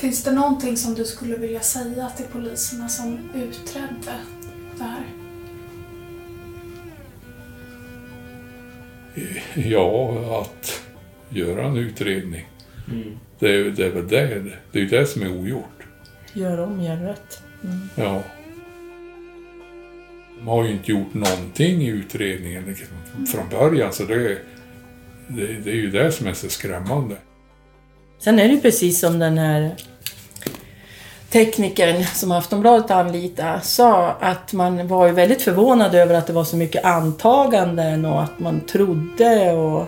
Finns det någonting som du skulle vilja säga till poliserna som utredde det här? Ja, att göra en utredning. Det, är, det är väl det. Det är det som är ogjort. Gör om, gör rätt. Ja. De har ju inte gjort någonting i utredningen liksom, från början, så det, det, det är ju det som är så skrämmande. Sen är det ju precis som den här teknikern som Aftonbladet anlitade sa att man var ju väldigt förvånad över att det var så mycket antaganden och att man trodde och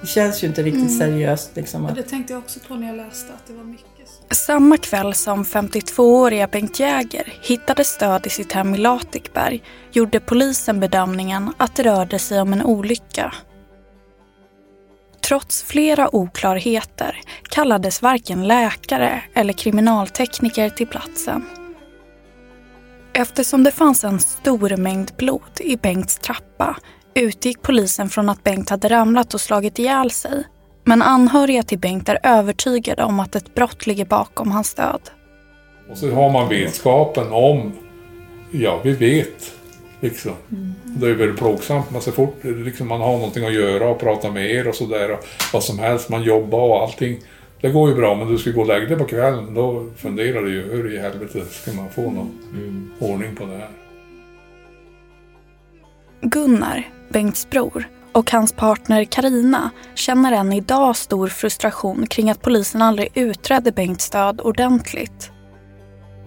det känns ju inte riktigt seriöst liksom. Att, Det tänkte jag också på när jag läste att det var mycket. Samma kväll som 52-åriga Bengt Jäger hittade stöd i sitt hem i Latikberg gjorde polisen bedömningen att det rörde sig om en olycka. Trots flera oklarheter kallades varken läkare eller kriminaltekniker till platsen. Eftersom det fanns en stor mängd blod i Bengts trappa utgick polisen från att Bengt hade ramlat och slagit ihjäl sig. Men anhöriga till Bengt är övertygade om att ett brott ligger bakom hans död. Och så har man vetskapen om, ja vi vet, liksom. Det är väldigt plågsamt, men så fort liksom, man har någonting att göra och prata med er och sådär, och vad som helst, man jobbar och allting. Det går ju bra, men du ska gå och lägga dig på kvällen, då funderar du ju, hur i helvete ska man få någon ordning på det här? Gunnar, Bengts bror, och hans partner Karina känner än idag stor frustration kring att polisen aldrig utredde Bengts död ordentligt.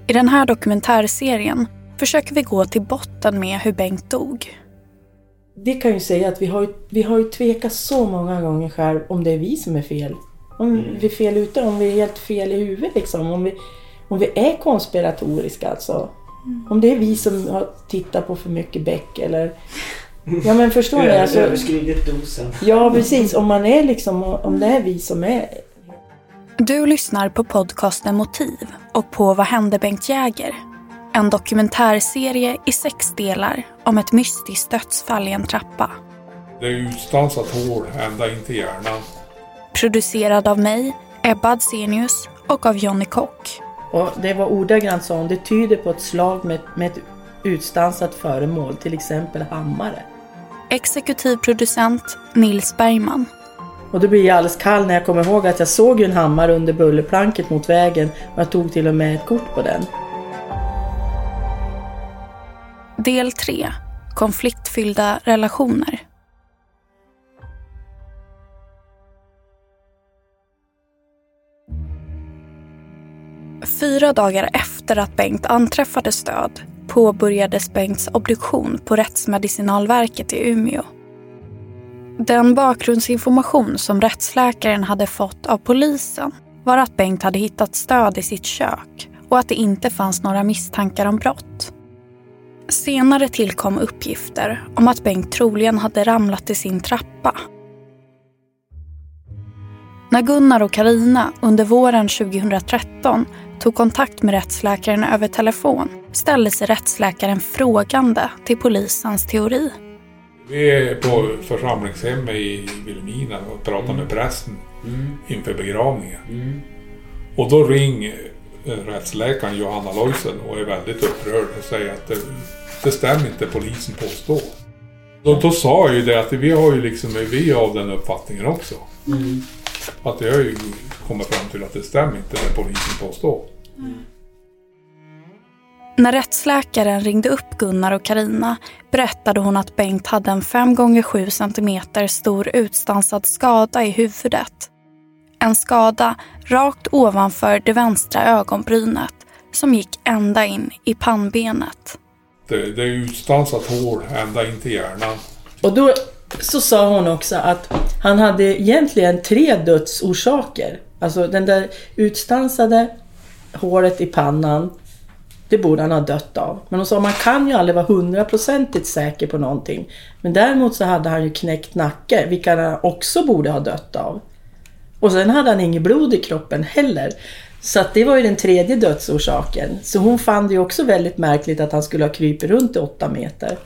I den här dokumentärserien försöker vi gå till botten med hur Bengt dog. vi kan ju säga att vi har, vi har ju tvekat så många gånger själv om det är vi som är fel. Om vi är fel ute, om vi är helt fel i huvudet liksom. Om vi, om vi är konspiratoriska alltså. Om det är vi som har tittat på för mycket Beck eller... Ja men förstår ni? Alltså, Överskridit dosen. ja precis, om man är liksom, om det är vi som är... Du lyssnar på podcasten Motiv och på Vad hände Bengt Jäger? En dokumentärserie i sex delar om ett mystiskt dödsfall i en trappa. Det är utstansat hål ända in till hjärnan. Producerad av mig, Ebba Adsenius och av Johnny Kock. Och det var ordagrant sa hon, det tyder på ett slag med, med ett utstansat föremål, till exempel hammare. Exekutiv producent Nils Bergman. Och då blir jag alldeles kall när jag kommer ihåg att jag såg en hammare under bullerplanket mot vägen och jag tog till och med ett kort på den. Del 3. Konfliktfyllda relationer. Fyra dagar efter att Bengt anträffades död påbörjades Bengts obduktion på Rättsmedicinalverket i Umeå. Den bakgrundsinformation som rättsläkaren hade fått av polisen var att Bengt hade hittat stöd i sitt kök och att det inte fanns några misstankar om brott. Senare tillkom uppgifter om att Bengt troligen hade ramlat i sin trappa. När Gunnar och Karina under våren 2013 tog kontakt med rättsläkaren över telefon ställde sig rättsläkaren frågande till polisens teori. Vi är på församlingshemmet i Vilhelmina och pratar med prästen inför begravningen. Och då ringer rättsläkaren Johanna Loisel och är väldigt upprörd och säger att det, det stämmer inte polisen påstår. Då, då sa jag ju det att vi har ju liksom, vi är av den uppfattningen också. Att jag har ju kommit fram till att det stämmer inte det polisen påstår. När rättsläkaren ringde upp Gunnar och Karina berättade hon att Bengt hade en 5 gånger 7 cm stor utstansad skada i huvudet. En skada rakt ovanför det vänstra ögonbrynet som gick ända in i pannbenet. Det, det är utstansat hål ända in till hjärnan. Och då så sa hon också att han hade egentligen tre dödsorsaker. Alltså den där utstansade hålet i pannan, det borde han ha dött av. Men hon sa man kan ju aldrig vara hundraprocentigt säker på någonting. Men däremot så hade han ju knäckt nacke, vilket han också borde ha dött av. Och sen hade han inget blod i kroppen heller. Så att det var ju den tredje dödsorsaken. Så hon fann det ju också väldigt märkligt att han skulle ha krypit runt i åtta meter.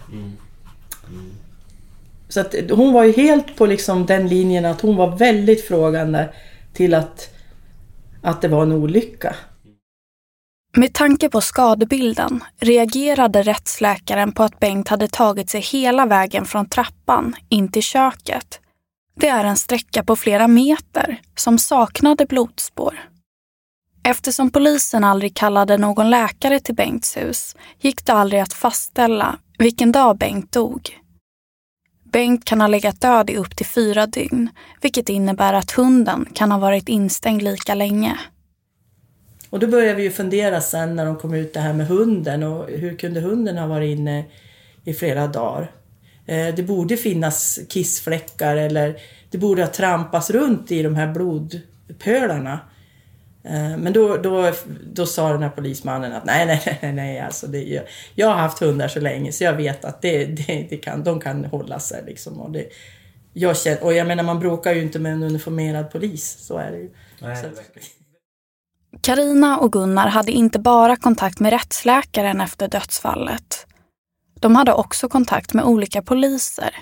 Så att hon var ju helt på liksom den linjen att hon var väldigt frågande till att, att det var en olycka. Med tanke på skadebilden reagerade rättsläkaren på att Bengt hade tagit sig hela vägen från trappan in till köket. Det är en sträcka på flera meter som saknade blodspår. Eftersom polisen aldrig kallade någon läkare till Bengts hus gick det aldrig att fastställa vilken dag Bengt dog. Bengt kan ha legat död i upp till fyra dygn, vilket innebär att hunden kan ha varit instängd lika länge. Och då började vi ju fundera sen när de kom ut det här med hunden och hur kunde hunden ha varit inne i flera dagar? Eh, Det borde finnas kissfläckar eller det borde ha trampats runt i de här blodpölarna. Eh, Men då, då, då sa den här polismannen att nej, nej, nej, nej, alltså det, jag, jag har haft hundar så länge så jag vet att det, det, det kan, de kan hålla sig liksom. Och, det, jag känner, och jag menar man bråkar ju inte med en uniformerad polis, så är det ju. Att- Karina och Gunnar hade inte bara kontakt med rättsläkaren efter dödsfallet. De hade också kontakt med olika poliser.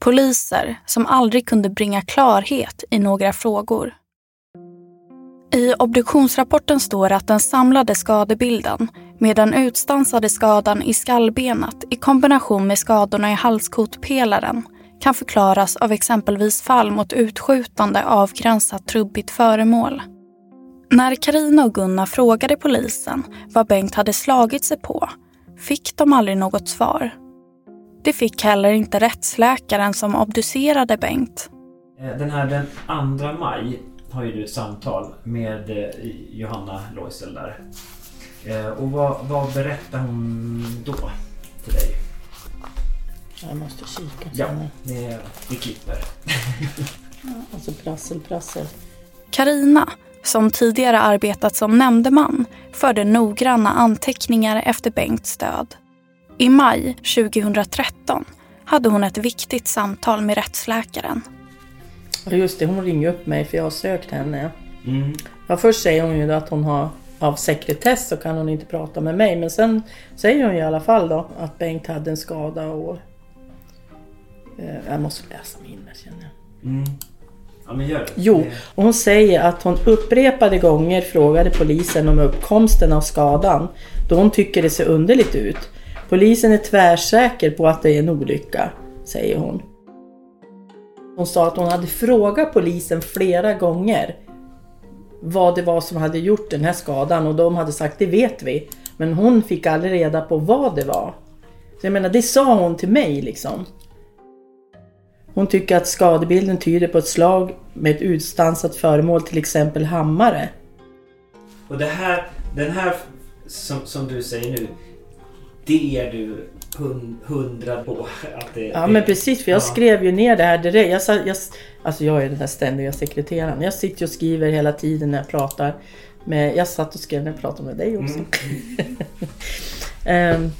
Poliser som aldrig kunde bringa klarhet i några frågor. I obduktionsrapporten står att den samlade skadebilden med den utstansade skadan i skallbenet i kombination med skadorna i halskotpelaren kan förklaras av exempelvis fall mot utskjutande avgränsat trubbigt föremål. När Karina och Gunnar frågade polisen vad Bengt hade slagit sig på fick de aldrig något svar. Det fick heller inte rättsläkaren som obducerade Bengt. Eh, Den här den 2 maj har ju du ett samtal med eh, Johanna Loisel där. Eh, Och vad, vad berättar hon då till dig? Jag måste kika. Ja, vi klipper. Alltså prassel, prassel. Karina, som tidigare arbetat som nämndeman, förde noggranna anteckningar efter Bengts död. I maj 2013 hade hon ett viktigt samtal med rättsläkaren. Just det, hon ringer upp mig för jag har sökt henne. Mm. Ja, först säger hon ju att hon har av sekretess så kan hon inte prata med mig. Men sen säger hon i alla fall då att Bengt hade en skada och... Eh, jag måste läsa min där känner jag. Mm. Ja men gör det. Jo, och hon säger att hon upprepade gånger frågade polisen om uppkomsten av skadan då hon tycker det ser underligt ut. Polisen är tvärsäker på att det är en olycka, säger hon. Hon sa att hon hade frågat polisen flera gånger vad det var som hade gjort den här skadan och de hade sagt det vet vi. Men hon fick aldrig reda på vad det var. Så jag menar, det sa hon till mig liksom. Hon tycker att skadebilden tyder på ett slag med ett utstansat föremål, till exempel hammare. Och det här, den här som, som du säger nu. Det är du hun- hundra på att det... Ja det, men precis, för jag ja. skrev ju ner det här direkt. Jag, jag, alltså jag är den här ständiga sekreteraren. Jag sitter och skriver hela tiden när jag pratar. Med, jag satt och skrev när jag pratade med dig också. Mm. Ehm,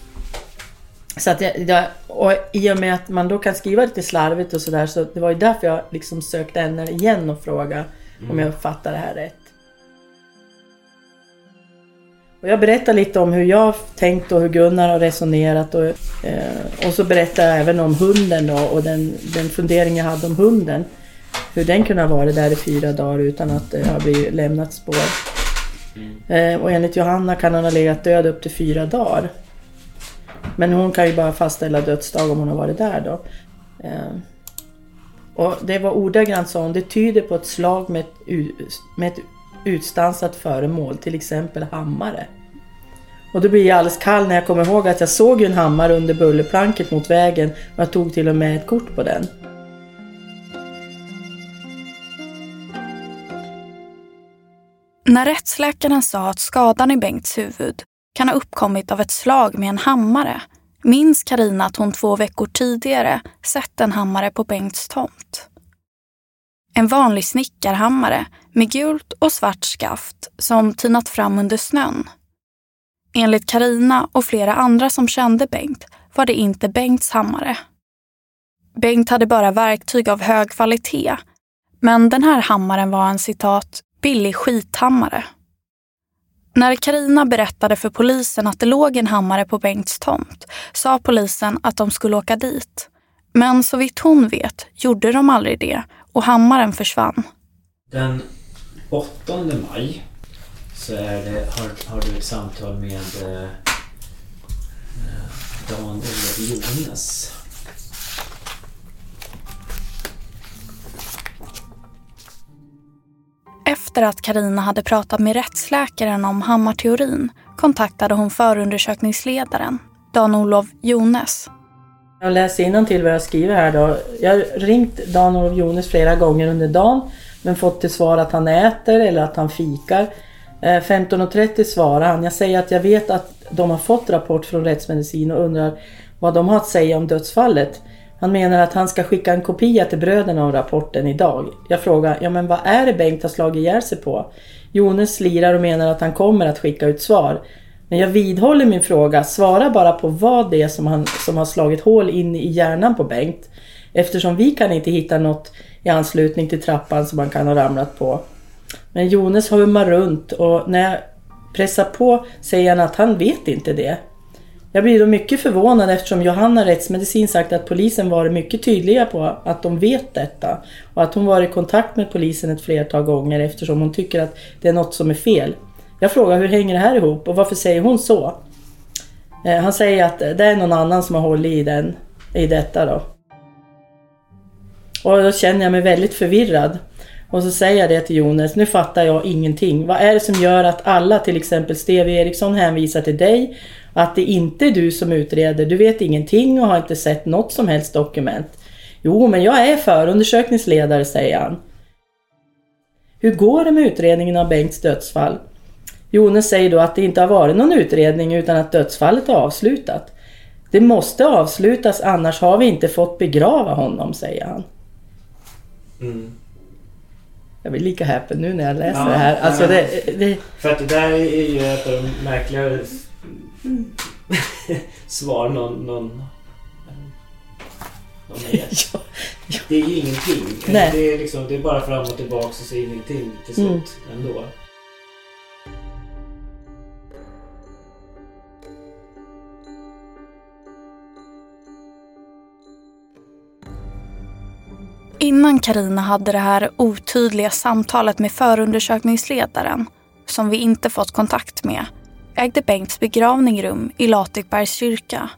Så att jag, jag, och i och med att man då kan skriva lite slarvigt och sådär så det var ju därför jag liksom sökte henne igen och frågade om jag fattar det här rätt. Och jag berättar lite om hur jag tänkt och hur Gunnar har resonerat och, eh, och så berättar jag även om hunden då och den, den fundering jag hade om hunden. Hur den kunde ha varit där i fyra dagar utan att det har blivit lämnat spår. Eh, och enligt Johanna kan han ha legat död upp till fyra dagar. Men hon kan ju bara fastställa dödsdag om hon har varit där då. Eh, och det var ordagrant sa hon, det tyder på ett slag med ett, med ett utstansat föremål, till exempel hammare. Och då blir jag alldeles kall när jag kommer ihåg att jag såg en hammare under bullerplanket mot vägen och jag tog till och med ett kort på den. När rättsläkaren sa att skadan i Bengts huvud kan ha uppkommit av ett slag med en hammare minns Karina att hon två veckor tidigare sett en hammare på Bengts tomt. En vanlig snickarhammare med gult och svart skaft som tinat fram under snön. Enligt Karina och flera andra som kände Bengt var det inte Bengts hammare. Bengt hade bara verktyg av hög kvalitet, men den här hammaren var en citat billig skithammare. När Karina berättade för polisen att det låg en hammare på Bengts tomt sa polisen att de skulle åka dit. Men så vitt hon vet gjorde de aldrig det och hammaren försvann. Den 8 maj så är det, har, har du ett samtal med eh, eh Dan-Olof Jones. Efter att Karina hade pratat med rättsläkaren om hammarteorin kontaktade hon förundersökningsledaren, Dan-Olof Jones. Jag läser till vad jag skriver här då. Jag har ringt Dan-Olof Jones flera gånger under dagen men fått till svar att han äter eller att han fikar. Eh, 15.30 svarar han. Jag säger att jag vet att de har fått rapport från rättsmedicin och undrar vad de har att säga om dödsfallet. Han menar att han ska skicka en kopia till bröderna av rapporten idag. Jag frågar, ja men vad är det Bengt har slagit ihjäl sig på? Jonas slirar och menar att han kommer att skicka ut svar. Men jag vidhåller min fråga, svara bara på vad det är som, han, som har slagit hål in i hjärnan på Bengt. Eftersom vi kan inte hitta något i anslutning till trappan som han kan ha ramlat på. Men Jonas hummar runt och när jag pressar på säger han att han vet inte det. Jag blir då mycket förvånad eftersom Johanna rättsmedicin sagt att polisen varit mycket tydliga på att de vet detta och att hon varit i kontakt med polisen ett flertal gånger eftersom hon tycker att det är något som är fel. Jag frågar hur hänger det här ihop och varför säger hon så? Eh, han säger att det är någon annan som har hållit i, den, i detta då. Och då känner jag mig väldigt förvirrad. Och så säger jag det till Jonas, nu fattar jag ingenting. Vad är det som gör att alla, till exempel Steve Eriksson, hänvisar till dig? Att det inte är du som utreder, du vet ingenting och har inte sett något som helst dokument. Jo, men jag är förundersökningsledare, säger han. Hur går det med utredningen av Bengts dödsfall? Jonas säger då att det inte har varit någon utredning utan att dödsfallet är avslutat. Det måste avslutas annars har vi inte fått begrava honom, säger han. Mm. Jag blir lika häpen nu när jag läser Ja, det här. Alltså ja. det, det, För att det där är ju ett av de märkligare svar någon... någon, gett. ja, Det är ju ingenting. Nej. Det är, liksom, det är bara fram och tillbaka och så ingenting till slut ändå. Innan Karina hade det här otydliga samtalet med förundersökningsledaren, som vi inte fått kontakt med, ägde Bengts begravning rum i Latikbergs kyrka.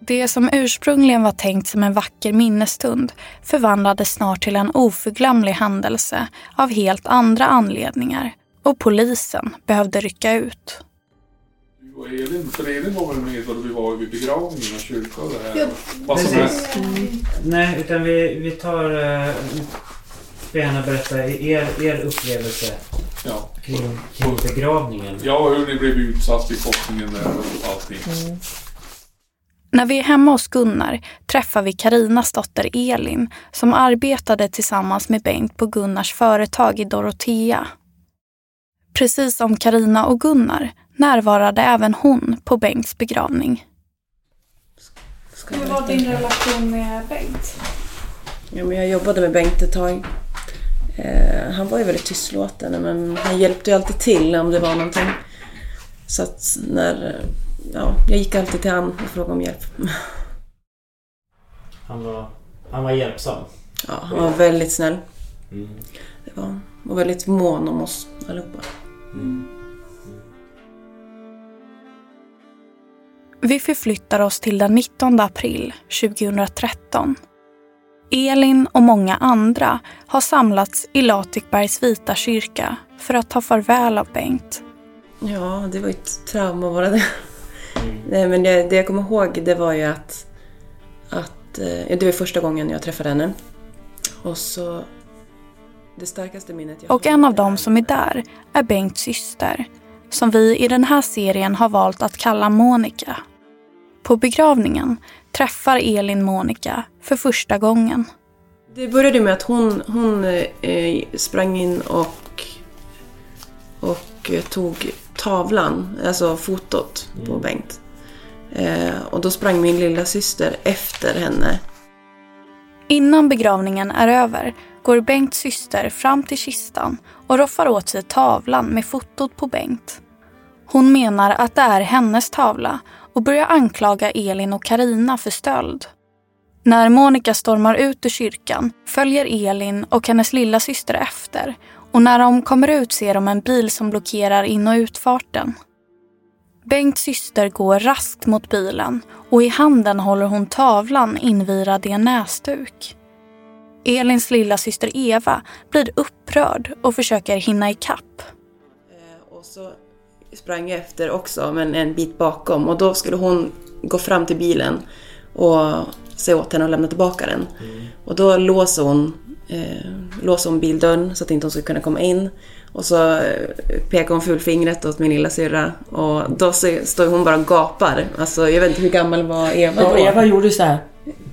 Det som ursprungligen var tänkt som en vacker minnesstund förvandlades snart till en oförglömlig händelse av helt andra anledningar och polisen behövde rycka ut. Och Elin, för Elin var väl med då vi var vid begravningen av kyrkan och det här. Ja, Vad som precis. är, Nej, utan vi, vi tar... Uh, får gärna berätta er, er upplevelse ja. kring, kring begravningen. ja, hur ni blev utsatt i korsningen där och allting. När vi är hemma hos Gunnar träffar vi Karinas dotter Elin som arbetade tillsammans med Bengt på Gunnars företag i Dorotea. Precis som Karina och Gunnar närvarade även hon på Bengts begravning. Hur var din relation med Bengt? Ja, men jag jobbade med Bengt ett tag. Eh, han var ju väldigt tystlåten men han hjälpte ju alltid till om det var någonting. Så att när... Ja, jag gick alltid till han och frågade om hjälp. Han var, han var hjälpsam. Ja, han var väldigt snäll. Mm. Det var. Och väldigt mån om oss allihopa. Vi förflyttar oss till den 19 april 2013. Elin och många andra har samlats i Latikbergs vita kyrka för att ta farväl av Bengt. Ja, det var ju ett trauma bara det. Nej, men det, det jag kommer ihåg det var ju att... att eh, det var första gången jag träffade henne. Och så... Det starkaste minnet jag Och en av dem som är där är Bengts syster, som vi i den här serien har valt att kalla Monica. På begravningen träffar Elin Monica för första gången. Det började med att hon, hon eh, sprang in och, och eh, tog tavlan, alltså fotot på Bengt. Eh, och då sprang min lilla syster efter henne. Innan begravningen är över går Bengts syster fram till kistan och roffar åt sig tavlan med fotot på Bengt. Hon menar att det är hennes tavla och börjar anklaga Elin och Karina för stöld. När Monica stormar ut ur kyrkan följer Elin och hennes lilla syster efter och när de kommer ut ser de en bil som blockerar in och utfarten. Bengts syster går raskt mot bilen och i handen håller hon tavlan invirad i en näsduk. Elins lilla syster Eva blir upprörd och försöker hinna ikapp. Eh, och så sprang efter också, men en bit bakom. Och då skulle hon gå fram till bilen och säga åt henne att lämna tillbaka den. Och då låser hon, eh, låser hon bildörren så att inte hon ska kunna komma in. Och så eh, pekar hon fulfingret åt min lilla syrra och då står hon bara och gapar. Alltså jag vet inte hur gammal var Eva Ja, då? Eva gjorde så här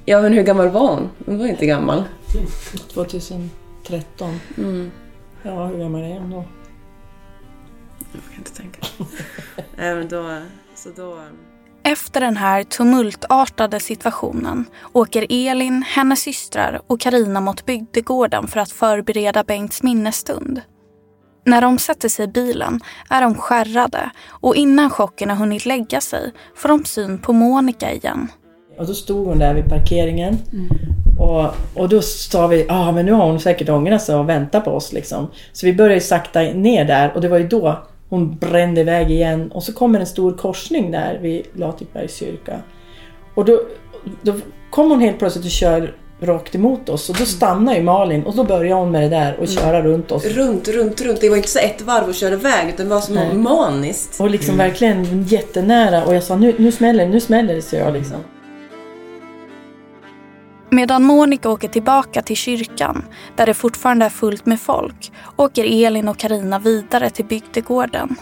Ja men hur gammal var hon? Hon var inte gammal. 2013. Mm. Ja, hur gammal är hon då? Jag kan inte tänka. Då, så då... Efter den här tumultartade situationen åker Elin, hennes systrar och Karina mot bygdegården för att förbereda Bengts minnesstund. När de sätter sig i bilen är de skärrade och innan chocken har hunnit lägga sig får de syn på Monica igen. Och då stod hon där vid parkeringen. Och, och då sa vi, ah, men nu har hon säkert ångrat sig och väntat på oss liksom. Så vi började sakta ner där och det var ju då hon brände iväg igen. Och så kommer en stor korsning där vid Latikbergs kyrka. Och då, då kom hon helt plötsligt och kör rakt emot oss och då stannar ju Malin och då börjar hon med det där och köra runt oss. Runt, runt, runt. Det var inte så ett varv och köra iväg utan det var som Nej. maniskt. Och liksom verkligen jättenära och jag sa nu, nu smäller det, nu smäller det, så jag liksom. Medan Monica åker tillbaka till kyrkan, där det fortfarande är fullt med folk, åker Elin och Karina vidare till bygdegården.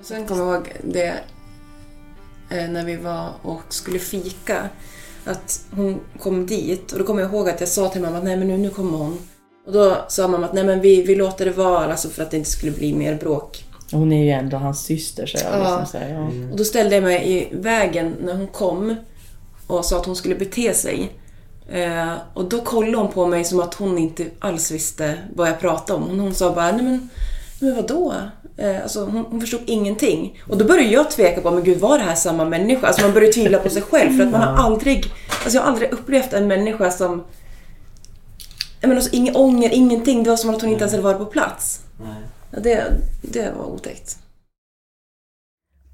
Och sen kommer jag ihåg det eh, när vi var och skulle fika. Att hon kom dit och då kommer jag ihåg att jag sa till mamma att nej men nu, nu kommer hon. Och då sa mamma att nej men vi, vi låter det vara alltså för att det inte skulle bli mer bråk. Hon är ju ändå hans syster så jag Ja. liksom så här, ja. Och då ställde jag mig i vägen när hon kom och sa att hon skulle bete sig. Eh, och då kollade hon på mig som att hon inte alls visste vad jag pratade om. Hon, hon sa bara, nej men, men vadå? Eh, alltså, hon, hon förstod ingenting. Och då började jag tveka på, men gud var det här samma människa? Alltså man börjar tvivla på sig själv för att man har aldrig, alltså jag har aldrig upplevt en människa som jag menar, alltså, ingen ånger, ingenting. Det var som att hon inte ens hade varit på plats. Ja, det, det var otäckt.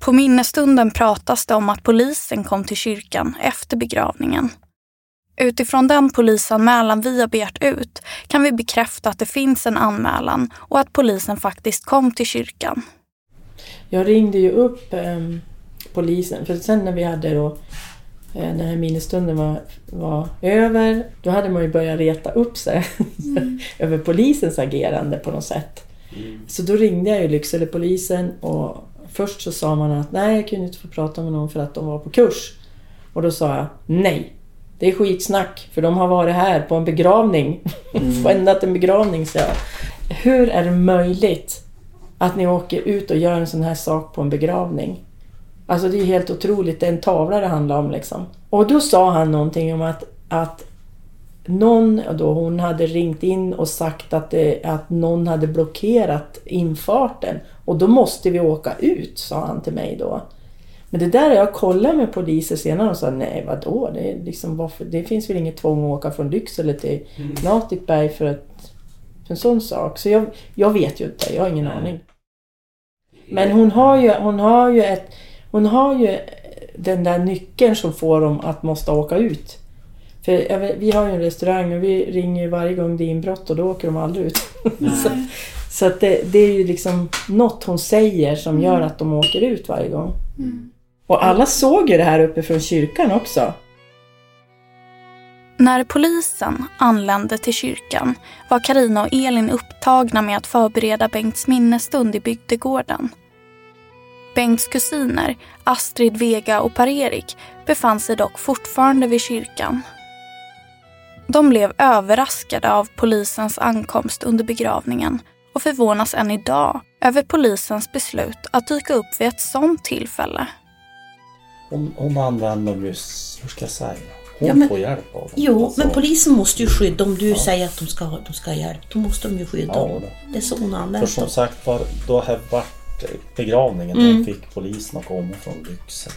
På minnesstunden pratas det om att polisen kom till kyrkan efter begravningen. Utifrån den polisanmälan vi har begärt ut kan vi bekräfta att det finns en anmälan och att polisen faktiskt kom till kyrkan. Jag ringde ju upp ehm, polisen för sen när vi hade då eh, den här minnesstunden var, var över, då hade man ju börjat reta upp sig över polisens agerande på något sätt. Så då ringde jag ju Lycksele-polisen och först så sa man att nej, jag kunde inte få prata med någon för att de var på kurs. Och då sa jag nej, det är skitsnack för de har varit här på en begravning. en natt en begravning, sa jag. Hur är det möjligt att ni åker ut och gör en sån här sak på en begravning? Alltså det är helt otroligt, det är en tavla det handlar om liksom. Och då sa han någonting om att, att någon, då hon hade ringt in och sagt att, det, att någon hade blockerat infarten. Och då måste vi åka ut, sa han till mig då. Men det där har jag kollat med poliser senare och sa nej vadå, det, liksom, varför, det finns väl inget tvång att åka från Lycksele till Mm. Latikberg för, ett, för en sån sak. Så jag, jag vet ju inte, jag har ingen aning. Men hon har ju, hon har ju ett, hon har ju den där nyckeln som får dem att måste åka ut. För jag vet, vi har ju en restaurang och vi ringer ju varje gång det är inbrott och då åker de aldrig ut. så så att det, det är ju liksom något hon säger som gör att de åker ut varje gång. Och alla såg ju det här uppe från kyrkan också. När polisen anlände till kyrkan var Karina och Elin upptagna med att förbereda Bengts minnesstund i bygdegården. Bengts kusiner, Astrid, Vega och Per-Erik, befann sig dock fortfarande vid kyrkan. De blev överraskade av polisens ankomst under begravningen och förvånas än idag över polisens beslut att dyka upp vid ett sådant tillfälle. Hon, hon använder ju, hur ska jag säga, hon Ja, men- får hjälp av dem. Jo, Alltså, men polisen måste ju skydda. Om du säger att de ska, de ska ha hjälp, då måste de ju skydda Ja, dem. då. Det är så hon har För som sagt var, då har varit begravningen, Mm. då fick polisen att komma från Lycksele.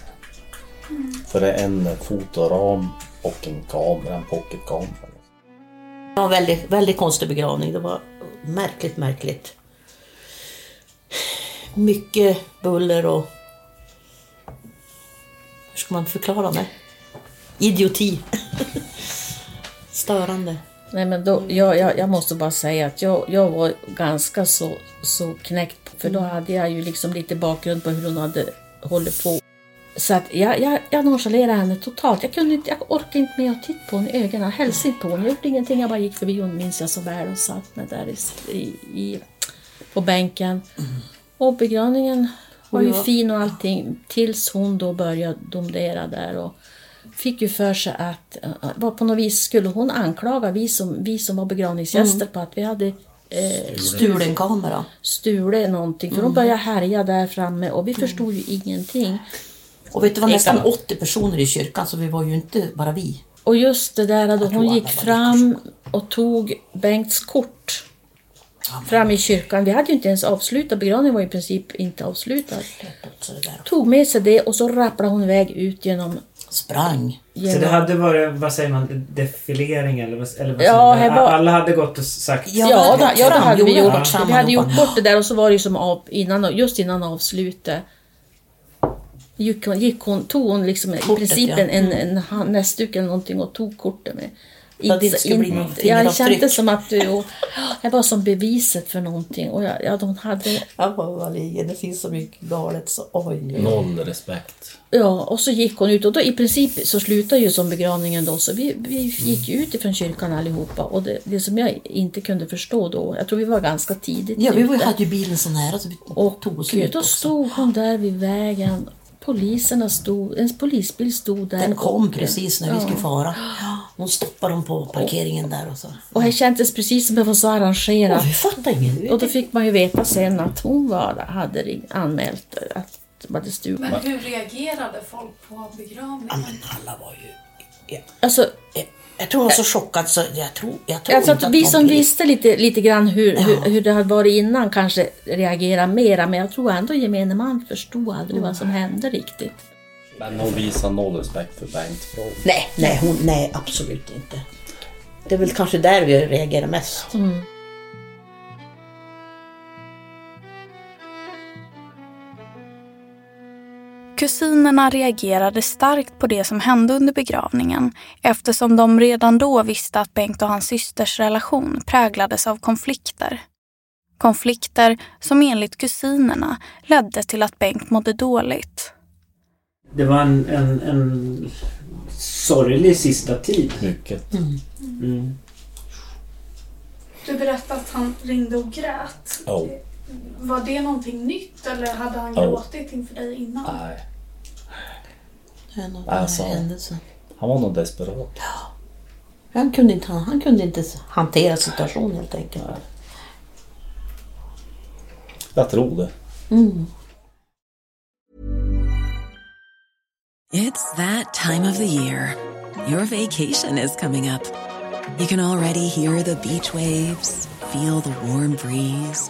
För det är en fotoram och en kamera, en pocketkamera. Det var en väldigt, väldigt konstig begravning. Det var märkligt, märkligt. Mycket buller och... Hur ska man förklara det? Idioti. Störande. Nej, men då, jag, jag, jag måste bara säga att jag, jag var ganska så, så knäckt. För då hade jag ju liksom lite bakgrund på hur hon hade hållit på. Så att jag, jag, jag nonchalerade henne totalt. Jag, kunde inte, jag orkade inte med att titta på henne i ögonen. Jag hälsade inte på henne. Jag gjorde ingenting. Jag bara gick förbi. Hon minns jag så väl. och satt med där i, i, på bänken. Och begravningen var ju fin och allting. Tills hon då började domdera där. Och, fick ju för sig att uh, var på något vis skulle hon anklaga vi som, vi som var begravningsgäster Mm. på att vi hade eh, Stulen kamera. stulit någonting. För Mm. de började härja där framme och vi förstod ju ingenting. Och vet du, det var nästan Exakt. 80 personer i kyrkan så vi var ju inte bara vi. Och just det där då tror hon gick fram och tog Bengts kort fram i kyrkan. Vi hade ju inte ens avslutat, begravningen var i princip inte avslutad. Det. Tog med sig det och så rapplade hon iväg ut genom... Sprang. Så det genom hade varit, vad säger man, defilering eller vad, eller vad Ja, säger man? här var- Alla hade gått och sagt... Ja, ja, ja det hade vi gjort. Vi hade gjort bort det där och så var det ju som av, innan, just innan avslutet. Gick hon, gick hon, tog hon liksom i Kortet, princip ja. en, en, en hand- näsduk eller någonting och tog kortet med. För att det inte ska bli någon jag kände som att du, och, det var som beviset för någonting. Och jag, ja, de hade, Ja. Det finns så mycket galet så oj. Noll respekt. ja, och så gick hon ut och då i princip så slutade ju som begravningen då. Så vi, vi gick ju ut ifrån kyrkan allihopa. Och det, det som jag inte kunde förstå då, jag tror vi var ganska tidigt Ja, vi var, hade ju bilen så nära så vi Och tog oss ut då också. stod hon där vid vägen. Poliserna stod, en polisbil stod där. Den kom och- precis när vi ja. skulle fara. Hon stoppade dem på parkeringen där och så. Och det kändes precis som det var så arrangerat. Och vi fattade inget. Och då fick man ju veta sen att hon var, hade anmält att de hade stulit. Men hur reagerade folk på begravningen? Alla var ju... Ja. Alltså, Jag tror hon var så chockad så jag tror, jag tror alltså inte att vi som blev- visste lite, lite grann hur, Ja. hur, hur det hade varit innan kanske reagerade mera. Men jag tror ändå gemene man förstod aldrig vad som hände riktigt. Men hon visar noll respekt för Bengt. Nej, nej, hon, nej, absolut inte. Det är väl kanske där vi reagerar mest. Kusinerna reagerade starkt på det som hände under begravningen eftersom de redan då visste att Bengt och hans systers relation präglades av konflikter. Konflikter som enligt kusinerna ledde till att Bengt mådde dåligt. Det var en, en, en sorglig sista tid. Mycket. Mm. Du berättade att han ringde och grät. Ja. Var det någonting nytt eller hade han Ja. gråtit inför dig innan? Nej, Det är någon Alltså. händelse. han var nog desperat. Han kunde, inte, han, han kunde inte hantera situationen helt enkelt. Jag tror det. Mm. It's that time of the year. Your vacation is coming up. You can already hear the beach waves, feel the warm breeze,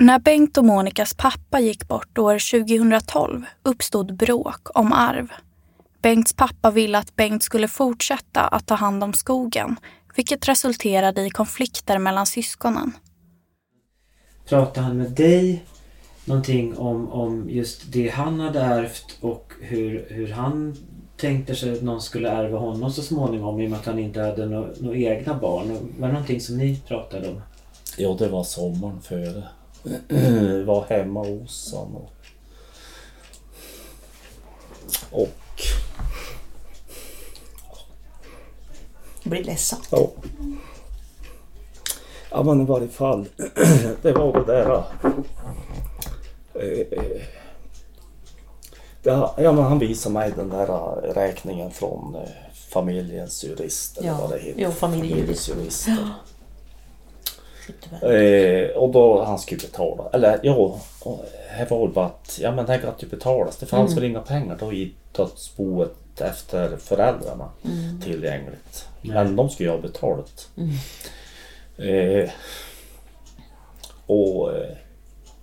När Bengt och Monikas pappa gick bort år 2012 uppstod bråk om arv. Bengts pappa ville att Bengt skulle fortsätta att ta hand om skogen vilket resulterade i konflikter mellan syskonen. Pratade han med dig någonting om, om just det han hade ärvt och hur, hur han tänkte sig att någon skulle ärva honom så småningom i och med att han inte hade några no egna barn? Var det någonting som ni pratade om? Ja, det var sommaren före. Var hemma hos honom. Och, och Jag blir ledsen. Ja. Ja men i varje fall. Det var det där. eh, Det, ja men han visade mig den där eh, räkningen från eh, familjens jurist. Eller Ja, vad det heter. jo, familjejurist. Familjejuristen. Eh, och då han skulle betala. Eller ja, det var väl bara att ja men här kan ju betalas. Det fanns Mm. väl inga pengar då i dödsboet efter föräldrarna Mm. tillgängligt. Nej. Men de skulle ju ha betalat. Mm. Eh, och eh,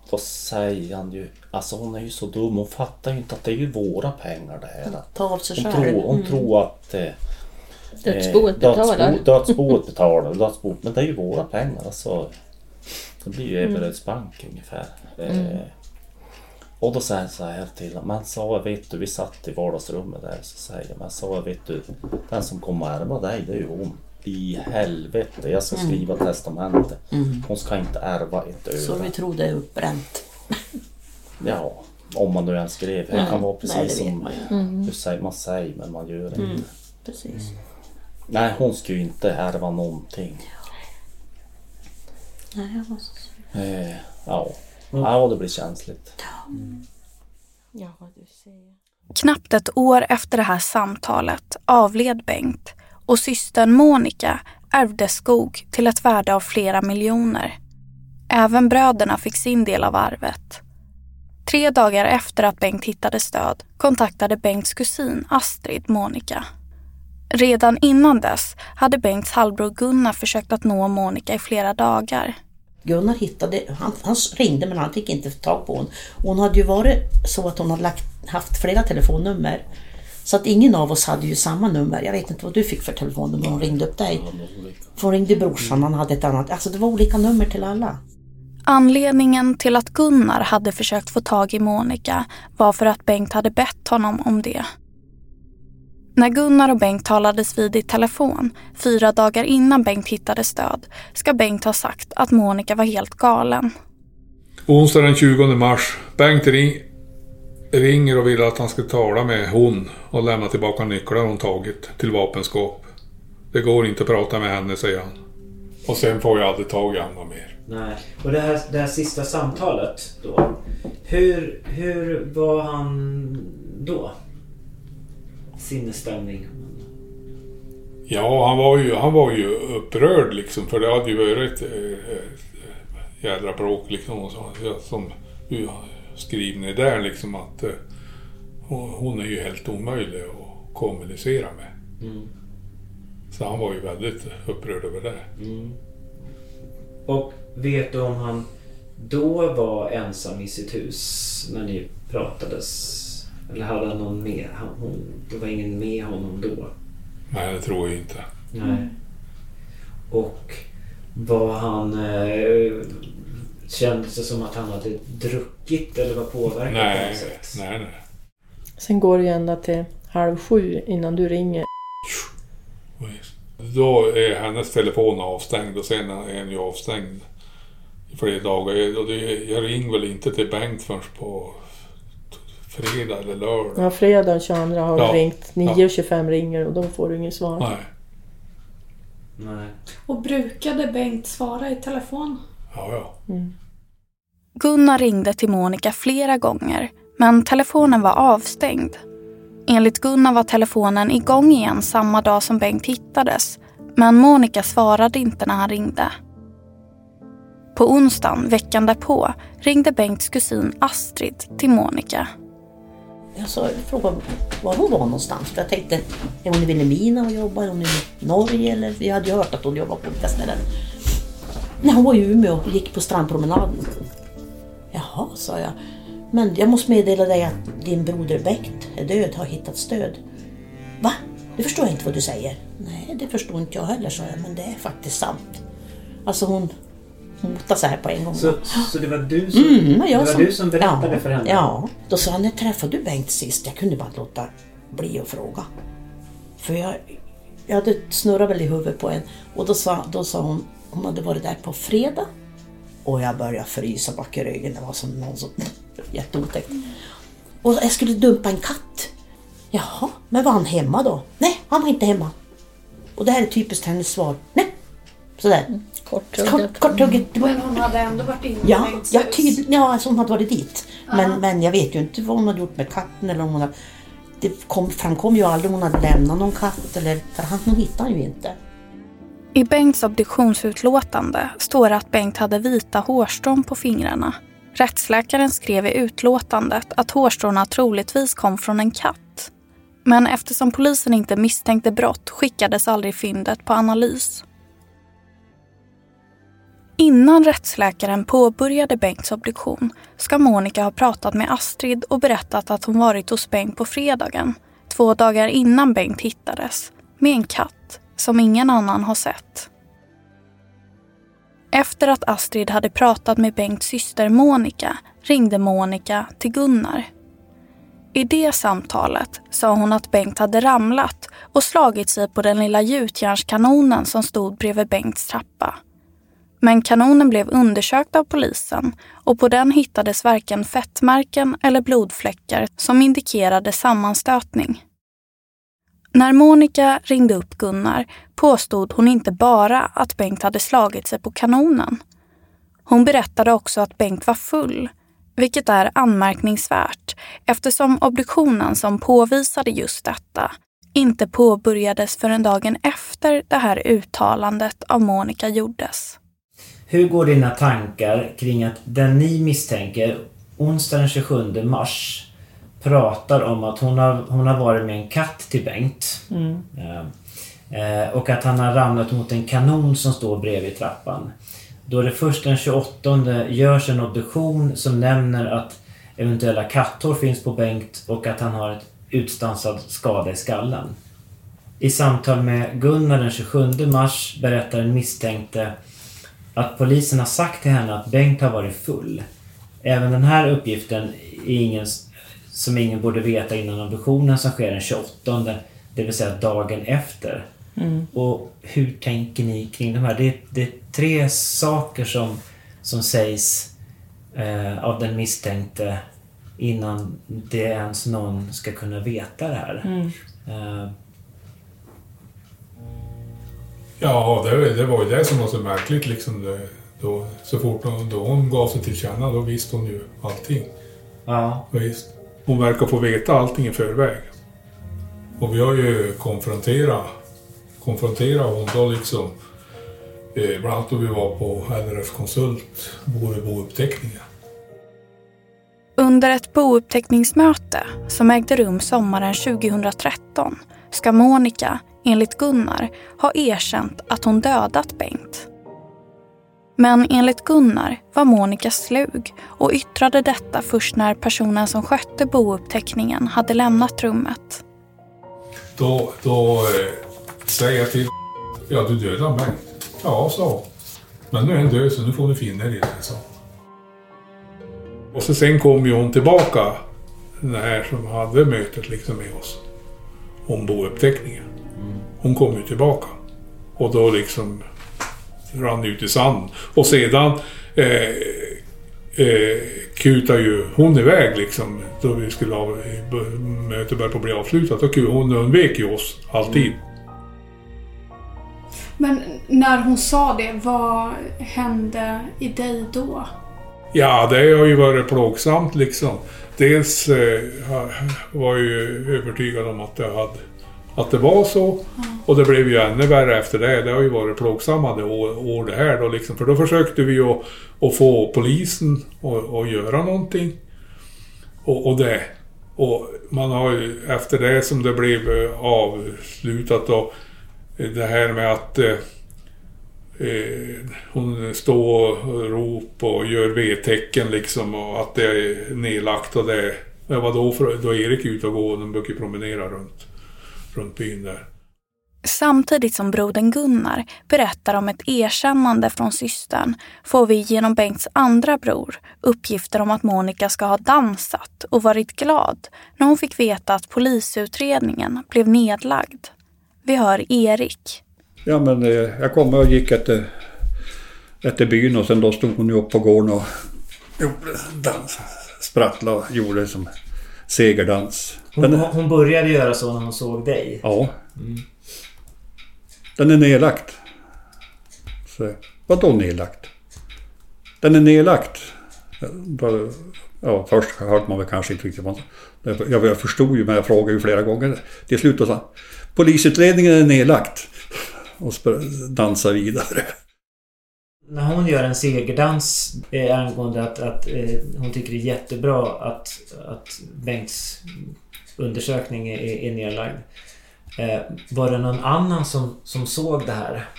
då säger han ju, alltså hon är ju så dum, hon fattar ju inte att det är ju våra pengar det här. Ta av sig hon själv. tror, hon Mm. tror att eh, Dödsboet eh, betalar. Dödsbo, dödsboet betalar, dödsboet, men det är ju våra pengar. Alltså, det blir ju Mm. Ebberöds bank ungefär. Mm. Eh, och då säger han så här till honom, men sa jag, vet du, vi satt i vardagsrummet där, så säger jag, men sa jag, vet du, den som kommer ärva dig, det är ju hon. I helvete, jag ska Mm. skriva testamente. Mm. Hon ska inte ärva ett öre. Så vi tror det är uppbränt. Ja, om man nu ens skrev. Det Nej, kan vara nej, precis vet som man. Mm. du säger, man säger men man gör inte. Mm. Precis. Nej, hon skulle ju inte ärva någonting. Nej, jag var så sur. Eh, ja. ja, det blir känsligt. Ja, du ser. Knappt ett år efter det här samtalet avled Bengt och systern Monica ärvde skog till ett värde av flera miljoner. Även bröderna fick sin del av arvet. Tre dagar efter att Bengt hittades död kontaktade Bengts kusin Astrid Monica. Redan innan dess hade Bengts halvbror Gunnar försökt att nå Monica i flera dagar. Gunnar hittade, han, han ringde men han fick inte tag på hon. Hon hade ju varit så att hon hade lagt, haft flera telefonnummer. Så att ingen av oss hade ju samma nummer. Jag vet inte vad du fick för telefonnummer hon ringde upp dig. För hon ringde brorsan, han hade ett annat. Alltså det var olika nummer till alla. Anledningen till att Gunnar hade försökt få tag i Monica var för att Bengt hade bett honom om det. När Gunnar och Bengt talades vid i telefon fyra dagar innan Bengt hittades död ska Bengt ha sagt att Monica var helt galen. Onsdag den 20 mars. Bengt ring, ringer och vill att han ska tala med hon och lämna tillbaka nycklar hon tagit till vapenskåp. Det går inte att prata med henne, säger han. Och sen får jag aldrig tag i honom mer. Nej. Och det här, det här sista samtalet då. Hur, hur var han då? Sinnesstämning? Ja, han var ju, han var ju upprörd liksom för det hade ju varit ett, ett jädra bråk liksom. Och så, som du skriver där liksom att eh, hon är ju helt omöjlig att kommunicera med. Mm. Så han var ju väldigt upprörd över det. Mm. Och vet du om han då var ensam i sitt hus när ni pratades? Eller hade han någon med? Han, hon, det var ingen med honom då? Nej, det tror jag inte. Nej. Och var han... Eh, kändes det som att han hade druckit eller var påverkad nej, på något sätt? Nej, nej. Sen går det ju ända till halv sju innan du ringer. Då är hennes telefon avstängd och sen är den ju avstängd i flera dagar. Jag ringer väl inte till Bengt förrän på fredag eller lördag. Ja, fredag 22 har ja. ringt. 9.25 ja. ringer och då får du inget svar. Nej. Nej. Och brukade Bengt svara i telefon? Ja, ja. Mm. Gunnar ringde till Monica flera gånger, men telefonen var avstängd. Enligt Gunnar var telefonen igång igen samma dag som Bengt hittades, men Monica svarade inte när han ringde. På onsdagen, veckan därpå, ringde Bengts kusin Astrid till Monica. Jag sa, frågade var hon var någonstans. För jag tänkte, är hon i Vilhelmina och jobbar? Är hon i Norge? Eller? Vi hade ju hört att hon jobbar på olika ställen. Nej, hon var i Umeå och gick på strandpromenaden. Jaha, sa jag. Men jag måste meddela dig att din broder Bengt är död, har hittat stöd. Va? Det förstår jag inte vad du säger. Nej, det förstår inte jag heller, sa jag. Men det är faktiskt sant. Alltså hon hota så här på en gång. Så, så det var du som, mm, det var som, du som berättade ja, för henne? Ja. Då sa han, när träffade du Bengt sist? Jag kunde bara låta bli att fråga. För jag, jag hade snurrat väl i huvudet på en. Och då sa, då sa hon, hon hade varit där på fredag. Och jag började frysa bak i ryggen. Det var som någon som... Jätteotäckt. Och jag skulle dumpa en katt. Jaha, men var han hemma då? Nej, han var inte hemma. Och det här är typiskt hennes svar. Nej. Sådär. Korthugget. Korthugget. Men hon hade ändå varit inne ja, ja, tyd, ja, alltså hon hade varit dit. Men, men jag vet ju inte vad hon hade gjort med katten eller om hon hade, Det kom, framkom ju aldrig om hon hade lämnat någon katt eller... För han hittade han ju inte. I Bengts obduktionsutlåtande står det att Bengt hade vita hårstrån på fingrarna. Rättsläkaren skrev i utlåtandet att hårstråna troligtvis kom från en katt. Men eftersom polisen inte misstänkte brott skickades aldrig fyndet på analys. Innan rättsläkaren påbörjade Bengts obduktion ska Monica ha pratat med Astrid och berättat att hon varit hos Bengt på fredagen, två dagar innan Bengt hittades, med en katt som ingen annan har sett. Efter att Astrid hade pratat med Bengts syster Monica ringde Monica till Gunnar. I det samtalet sa hon att Bengt hade ramlat och slagit sig på den lilla gjutjärnskanonen som stod bredvid Bengts trappa. Men kanonen blev undersökt av polisen och på den hittades varken fettmärken eller blodfläckar som indikerade sammanstötning. När Monica ringde upp Gunnar påstod hon inte bara att Bengt hade slagit sig på kanonen. Hon berättade också att Bengt var full, vilket är anmärkningsvärt eftersom obduktionen som påvisade just detta inte påbörjades förrän dagen efter det här uttalandet av Monica gjordes. Hur går dina tankar kring att den ni misstänker onsdag den 27 mars pratar om att hon har, hon har varit med en katt till Bengt. Mm. Eh, och att han har ramlat mot en kanon som står bredvid trappan. Då det först den 28 görs en obduktion som nämner att eventuella katthår finns på Bengt och att han har ett utstansad skada i skallen. I samtal med Gunnar den 27 mars berättar den misstänkte att polisen har sagt till henne att Bengt har varit full. Även den här uppgiften är ingen, som ingen borde veta innan obduktionen som sker den 28, det vill säga dagen efter. Mm. Och hur tänker ni kring de här? Det, det är tre saker som, som sägs eh, av den misstänkte innan det ens någon ska kunna veta det här. Mm. Eh, Ja, det, det var ju det som var så märkligt liksom. Det, då, så fort hon, då hon gav sig till känna, då visste hon ju allting. Ja. Visst. Hon verkar få veta allting i förväg. Och vi har ju konfronterat, konfrontera honom då liksom, eh, bland annat då vi var på LRF Konsult, bo i bouppteckningen. Under ett bouppteckningsmöte som ägde rum sommaren 2013 ska Monica, enligt Gunnar, ha erkänt att hon dödat Bengt. Men enligt Gunnar var Monica slug och yttrade detta först när personen som skötte bouppteckningen hade lämnat rummet. Då, då eh, säger jag till Ja, du dödade mig. Ja, sa hon. Men nu är han död så nu får ni finna er i det, så. Och så sen kom ju hon tillbaka, den här som hade mötet liksom med oss, om bouppteckningen. Hon kom ju tillbaka. Och då liksom rann ut i sand. Och sedan eh, eh, kutade ju hon iväg liksom. Då vi skulle ha mötet började på bli avslutat. Kutade hon undvek ju oss alltid. Men när hon sa det, vad hände i dig då? Ja, det har ju varit plågsamt liksom. Dels eh, var jag ju övertygad om att det, hade, att det var så. Och det blev ju ännu värre efter det. Det har ju varit plågsammare år, år det här då liksom. För då försökte vi ju att, få polisen att, göra någonting. Och, och det. Och man har ju efter det som det blev avslutat då det här med att eh, eh, Eh, hon står och ropar och gör V-tecken liksom och att det är nedlagt och det... var för, då är Erik ute och går och de brukar promenera runt, runt byn där. Samtidigt som brodern Gunnar berättar om ett erkännande från systern får vi genom Bengts andra bror uppgifter om att Monica ska ha dansat och varit glad när hon fick veta att polisutredningen blev nedlagd. Vi hör Erik. Ja, men eh, jag kom och gick efter, efter byn och sen då stod hon ju upp på gården och gjorde dans. Sprattlade och gjorde som segerdans. Hon, hon började göra så när hon såg dig? Ja. Mm. Den är nedlagt. Så, vadå nedlagt? Den är nedlagt. Ja, först hörde man väl kanske inte riktigt vad Jag förstod ju men jag frågade ju flera gånger. Till slut sa Polisutredningen är nedlagt. Och dansar vidare. När hon gör en segerdans eh, angående att, att eh, hon tycker det är jättebra att, att Bengts undersökning är, är nedlagd. Eh, var det någon annan som, som såg det här?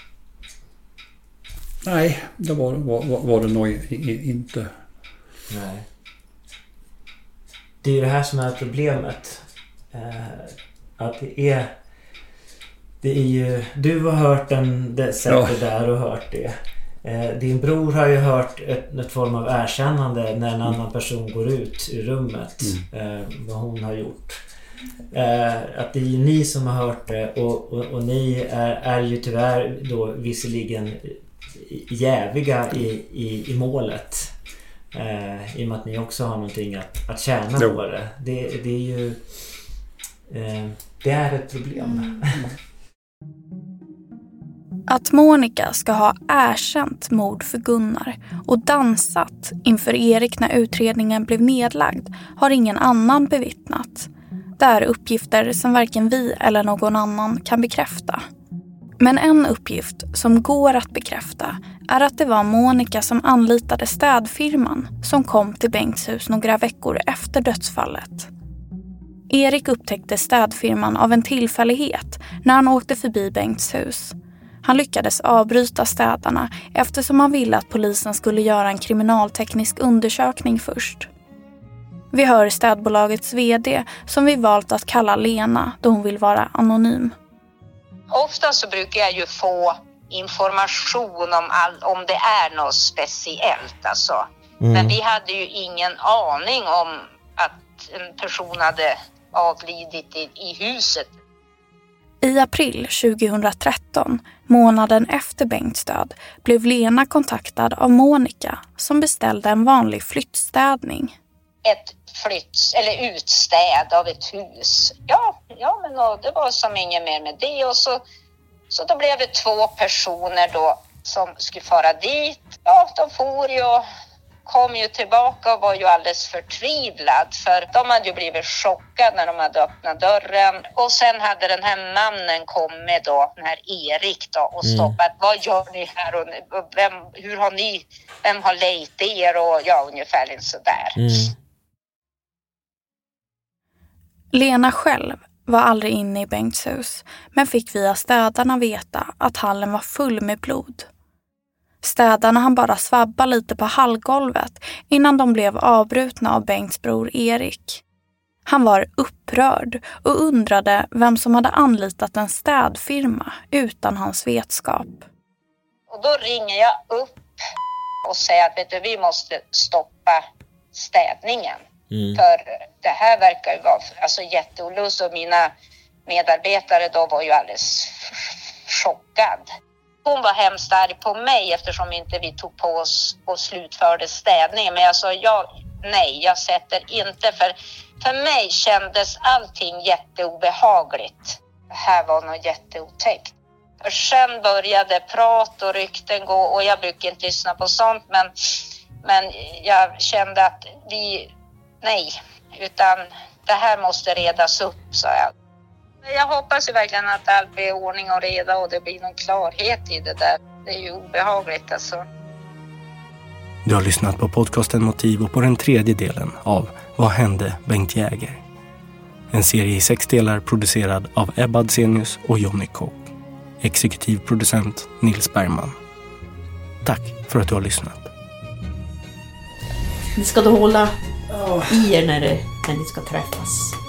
Nej, det var, var, var det nog inte. Nej. Det är ju det här som är problemet. Eh, att det är... Det är ju... Du har hört den, det sättet ja. där och hört det. Eh, din bror har ju hört ett, ett form av erkännande när en mm. annan person går ut ur rummet. Mm. Eh, vad hon har gjort. Eh, att det är ni som har hört det och, och, och ni är, är ju tyvärr då visserligen jäviga i, i, i målet. Eh, I och med att ni också har någonting att, att tjäna jo. på det. det. Det är ju... Eh, det är ett problem. Mm. Att Monica ska ha erkänt mord för Gunnar och dansat inför Erik när utredningen blev nedlagd har ingen annan bevittnat. Det är uppgifter som varken vi eller någon annan kan bekräfta. Men en uppgift som går att bekräfta är att det var Monica som anlitade städfirman som kom till Bengts hus några veckor efter dödsfallet. Erik upptäckte städfirman av en tillfällighet när han åkte förbi Bengts hus. Han lyckades avbryta städarna eftersom han ville att polisen skulle göra en kriminalteknisk undersökning först. Vi hör städbolagets VD som vi valt att kalla Lena då hon vill vara anonym. Ofta så brukar jag ju få information om, all, om det är något speciellt alltså. Mm. Men vi hade ju ingen aning om att en person hade avlidit i, i huset. I april 2013, månaden efter Bengts död, blev Lena kontaktad av Monica som beställde en vanlig flyttstädning. Ett flytt eller utstäd av ett hus. Ja, ja men det var som inget mer med det och så, så då blev det två personer då som skulle fara dit. Ja, de for ju och kom ju tillbaka och var ju alldeles förtvivlad för de hade ju blivit chockade när de hade öppnat dörren och sen hade den här mannen kommit då, den här Erik då och Mm. stoppat. Vad gör ni här och vem, hur har ni, vem har lejt er och ja, ungefär sådär. Lena själv var aldrig inne i Bengts hus men fick via städarna veta att hallen var full med blod. Städarna hann bara svabba lite på hallgolvet innan de blev avbrutna av Bengts bror Erik. Han var upprörd och undrade vem som hade anlitat en städfirma utan hans vetskap. Och då ringer jag upp och säger att vet du, vi måste stoppa städningen. För det här verkar ju vara alltså, jätteolust och mina medarbetare då var ju alldeles chockad. Hon var hemskt arg på mig eftersom inte vi tog på oss och slutförde städningen. Men jag sa jag, nej, jag sätter inte för för mig kändes allting jätteobehagligt. Det här var något jätteotäckt. För sen började prat och rykten gå och jag brukar inte lyssna på sånt men, men jag kände att vi, nej, utan det här måste redas upp, sa jag. Jag hoppas ju verkligen att allt blir ordning och reda och det blir någon klarhet i det där. Det är ju obehagligt alltså. Du har lyssnat på podcasten Motiv och på den tredje delen av Vad hände Bengt Jäger? En serie i sex delar producerad av Ebba Adsenius och Jonny Kock. Exekutiv producent Nils Bergman. Tack för att du har lyssnat. Ni ska då hålla i er när, det, när ni ska träffas.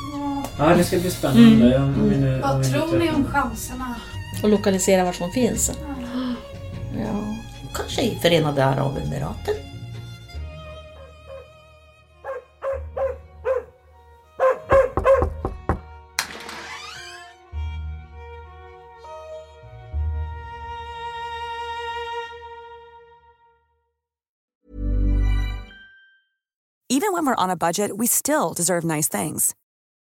Ja, det ska bli spännande. Mm. Om vi nu, om Vad vi tror ni om chanserna? Och lokalisera var som finns. Ja. Kanske i Förenade Arabemiraten. Even when we're on a budget, we still deserve nice things.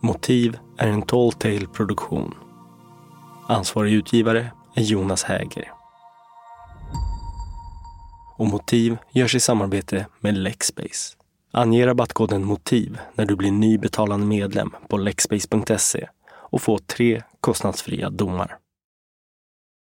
Motiv är en Tall Tale produktion. Ansvarig utgivare är Jonas Häger. Och Motiv görs i samarbete med Lexbase. Ange rabattkoden MOTIV när du blir ny betalande medlem på lexbase.se och få tre kostnadsfria domar.